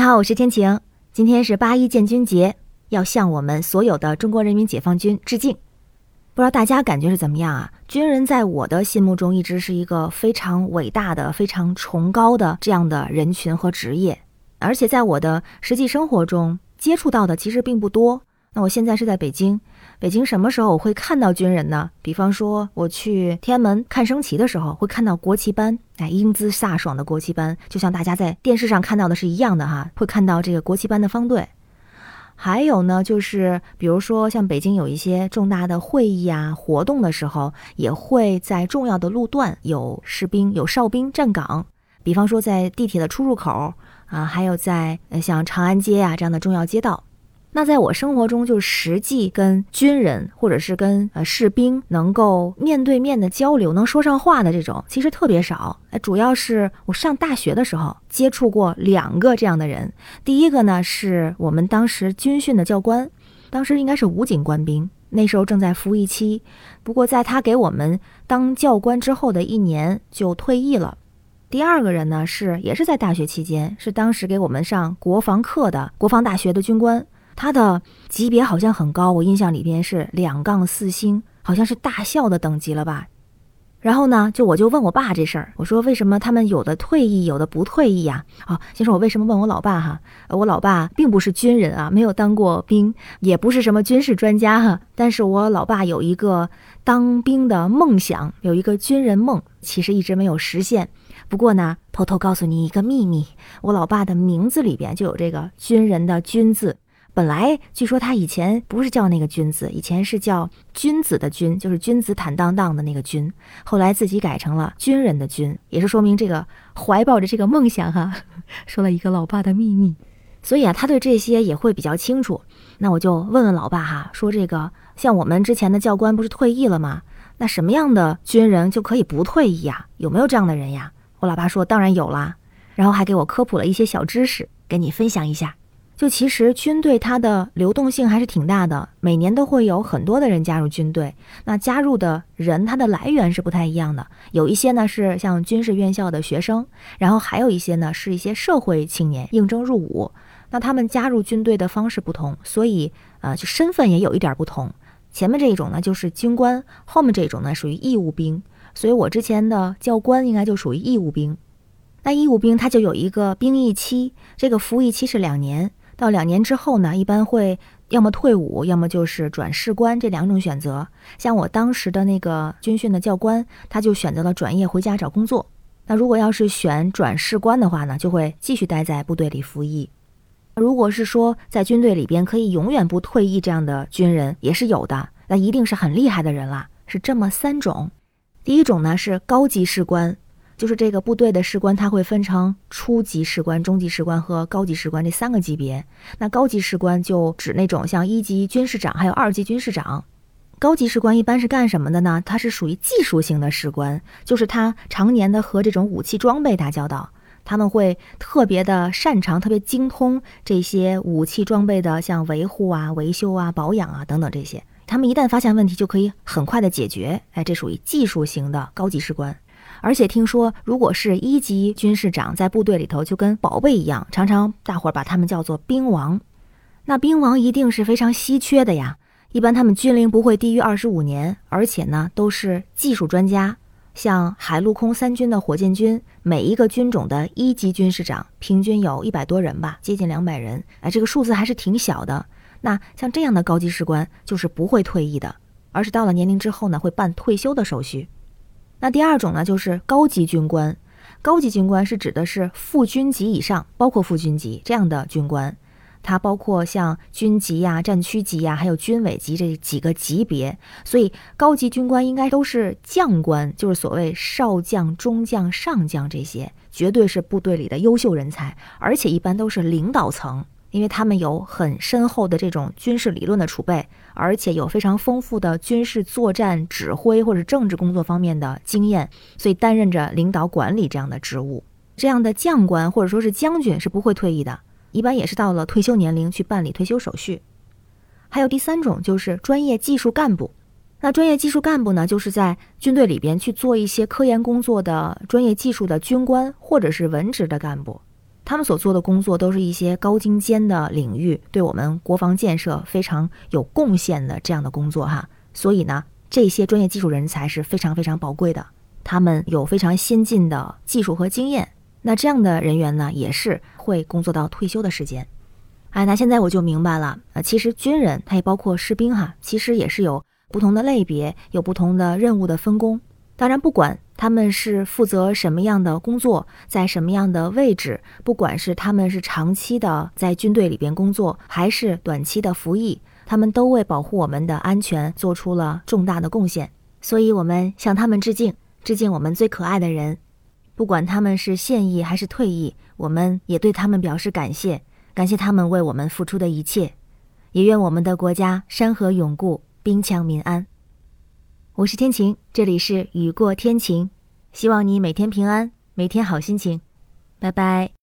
你好，我是天晴。今天是八一建军节，要向我们所有的中国人民解放军致敬。不知道大家感觉是怎么样啊？军人在我的心目中一直是一个非常伟大的、非常崇高的这样的人群和职业，而且在我的实际生活中接触到的其实并不多。那我现在是在北京，北京什么时候我会看到军人呢？比方说我去天安门看升旗的时候，会看到国旗班，哎，英姿飒爽的国旗班，就像大家在电视上看到的是一样的哈，会看到这个国旗班的方队。还有呢，就是比如说像北京有一些重大的会议啊、活动的时候，也会在重要的路段有士兵、有哨兵站岗，比方说在地铁的出入口啊，还有在像长安街啊这样的重要街道。那在我生活中，就实际跟军人或者是跟呃士兵能够面对面的交流，能说上话的这种，其实特别少。哎，主要是我上大学的时候接触过两个这样的人。第一个呢，是我们当时军训的教官，当时应该是武警官兵，那时候正在服役期。不过在他给我们当教官之后的一年就退役了。第二个人呢，是也是在大学期间，是当时给我们上国防课的国防大学的军官。他的级别好像很高，我印象里边是两杠四星，好像是大校的等级了吧。然后呢，就我就问我爸这事儿，我说为什么他们有的退役，有的不退役呀？哦，先说我为什么问我老爸哈，我老爸并不是军人啊，没有当过兵，也不是什么军事专家哈。但是我老爸有一个当兵的梦想，有一个军人梦，其实一直没有实现。不过呢，偷偷告诉你一个秘密，我老爸的名字里边就有这个军人的“军”字。本来据说他以前不是叫那个“君”子，以前是叫“君子”的“君”，就是君子坦荡荡的那个“君”。后来自己改成了军人的“军”，也是说明这个怀抱着这个梦想哈。说了一个老爸的秘密，所以啊，他对这些也会比较清楚。那我就问问老爸哈，说这个像我们之前的教官不是退役了吗？那什么样的军人就可以不退役呀？有没有这样的人呀？我老爸说当然有啦，然后还给我科普了一些小知识，跟你分享一下。就其实军队它的流动性还是挺大的，每年都会有很多的人加入军队。那加入的人他的来源是不太一样的，有一些呢是像军事院校的学生，然后还有一些呢是一些社会青年应征入伍。那他们加入军队的方式不同，所以呃就身份也有一点不同。前面这一种呢就是军官，后面这种呢属于义务兵。所以我之前的教官应该就属于义务兵。那义务兵他就有一个兵役期，这个服役期是两年。到两年之后呢，一般会要么退伍，要么就是转士官这两种选择。像我当时的那个军训的教官，他就选择了转业回家找工作。那如果要是选转士官的话呢，就会继续待在部队里服役。如果是说在军队里边可以永远不退役这样的军人也是有的，那一定是很厉害的人了。是这么三种，第一种呢是高级士官。就是这个部队的士官，他会分成初级士官、中级士官和高级士官这三个级别。那高级士官就指那种像一级军士长，还有二级军士长。高级士官一般是干什么的呢？他是属于技术型的士官，就是他常年的和这种武器装备打交道，他们会特别的擅长、特别精通这些武器装备的像维护啊、维修啊、保养啊等等这些。他们一旦发现问题，就可以很快的解决。哎，这属于技术型的高级士官。而且听说，如果是一级军士长在部队里头，就跟宝贝一样，常常大伙儿把他们叫做兵王。那兵王一定是非常稀缺的呀。一般他们军龄不会低于二十五年，而且呢都是技术专家。像海陆空三军的火箭军，每一个军种的一级军士长平均有一百多人吧，接近两百人。哎，这个数字还是挺小的。那像这样的高级士官，就是不会退役的，而是到了年龄之后呢，会办退休的手续。那第二种呢，就是高级军官。高级军官是指的是副军级以上，包括副军级这样的军官。它包括像军级呀、战区级呀，还有军委级这几个级别。所以高级军官应该都是将官，就是所谓少将、中将、上将这些，绝对是部队里的优秀人才，而且一般都是领导层。因为他们有很深厚的这种军事理论的储备，而且有非常丰富的军事作战指挥或者政治工作方面的经验，所以担任着领导管理这样的职务。这样的将官或者说是将军是不会退役的，一般也是到了退休年龄去办理退休手续。还有第三种就是专业技术干部，那专业技术干部呢，就是在军队里边去做一些科研工作的专业技术的军官或者是文职的干部。他们所做的工作都是一些高精尖的领域，对我们国防建设非常有贡献的这样的工作哈。所以呢，这些专业技术人才是非常非常宝贵的，他们有非常先进的技术和经验。那这样的人员呢，也是会工作到退休的时间。哎，那现在我就明白了，呃，其实军人他也包括士兵哈，其实也是有不同的类别，有不同的任务的分工。当然，不管他们是负责什么样的工作，在什么样的位置，不管是他们是长期的在军队里边工作，还是短期的服役，他们都为保护我们的安全做出了重大的贡献。所以，我们向他们致敬，致敬我们最可爱的人。不管他们是现役还是退役，我们也对他们表示感谢。感谢他们为我们付出的一切，也愿我们的国家山河永固，兵强民安。我是天晴，这里是雨过天晴，希望你每天平安，每天好心情，拜拜。